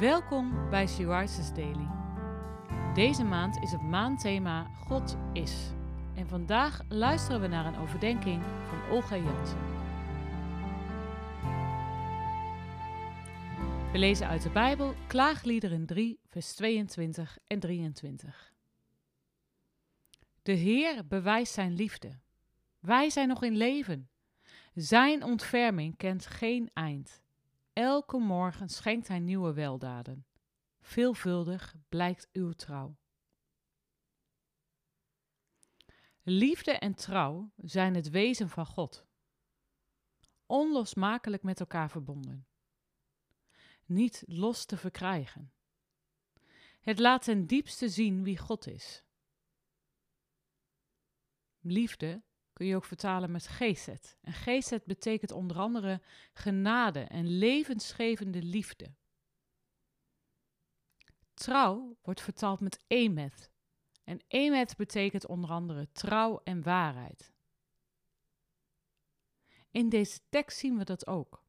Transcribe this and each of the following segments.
Welkom bij She Daily. Deze maand is het maandthema God is. En vandaag luisteren we naar een overdenking van Olga Jansen. We lezen uit de Bijbel Klaagliederen 3, vers 22 en 23. De Heer bewijst zijn liefde. Wij zijn nog in leven. Zijn ontferming kent geen eind. Elke morgen schenkt hij nieuwe weldaden. Veelvuldig blijkt uw trouw. Liefde en trouw zijn het wezen van God. Onlosmakelijk met elkaar verbonden. Niet los te verkrijgen. Het laat ten diepste zien wie God is. Liefde kun je ook vertalen met geestet. En geestet betekent onder andere genade en levensgevende liefde. Trouw wordt vertaald met emet. En emet betekent onder andere trouw en waarheid. In deze tekst zien we dat ook.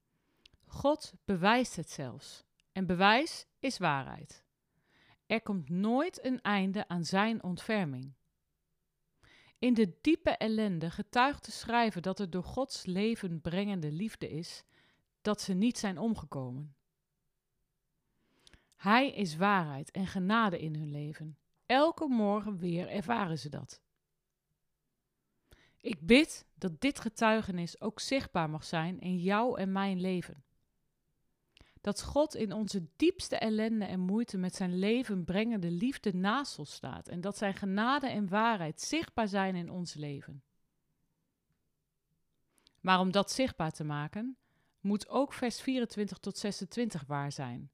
God bewijst het zelfs. En bewijs is waarheid. Er komt nooit een einde aan zijn ontferming. In de diepe ellende getuigt de schrijver dat het door Gods leven brengende liefde is dat ze niet zijn omgekomen. Hij is waarheid en genade in hun leven. Elke morgen weer ervaren ze dat. Ik bid dat dit getuigenis ook zichtbaar mag zijn in jouw en mijn leven dat God in onze diepste ellende en moeite met zijn leven brengende liefde naast ons staat en dat zijn genade en waarheid zichtbaar zijn in ons leven. Maar om dat zichtbaar te maken, moet ook vers 24 tot 26 waar zijn.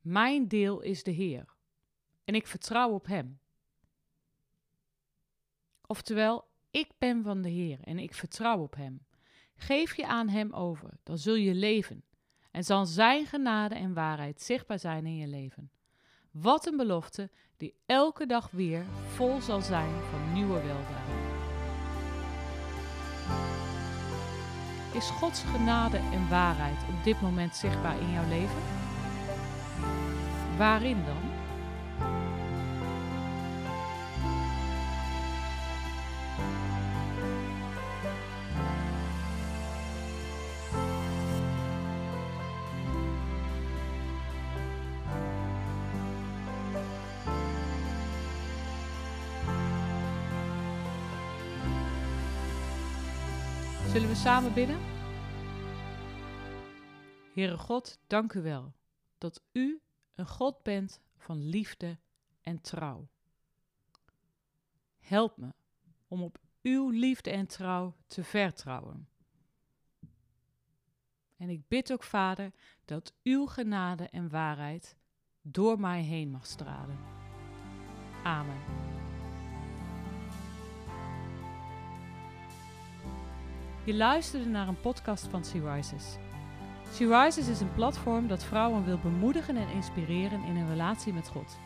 Mijn deel is de Heer en ik vertrouw op Hem. Oftewel, ik ben van de Heer en ik vertrouw op Hem. Geef je aan Hem over, dan zul je leven en zal Zijn genade en waarheid zichtbaar zijn in je leven. Wat een belofte die elke dag weer vol zal zijn van nieuwe weldaden. Is Gods genade en waarheid op dit moment zichtbaar in jouw leven? Waarin dan? Zullen we samen bidden? Heere God, dank u wel dat u een God bent van liefde en trouw. Help me om op uw liefde en trouw te vertrouwen. En ik bid ook, Vader, dat uw genade en waarheid door mij heen mag stralen. Amen. Je luisterde naar een podcast van Sea Rises. Sea Rises is een platform dat vrouwen wil bemoedigen en inspireren in hun relatie met God.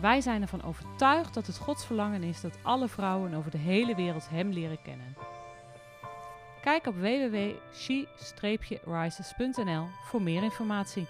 Wij zijn ervan overtuigd dat het Gods verlangen is dat alle vrouwen over de hele wereld Hem leren kennen. Kijk op www.she-rises.nl voor meer informatie.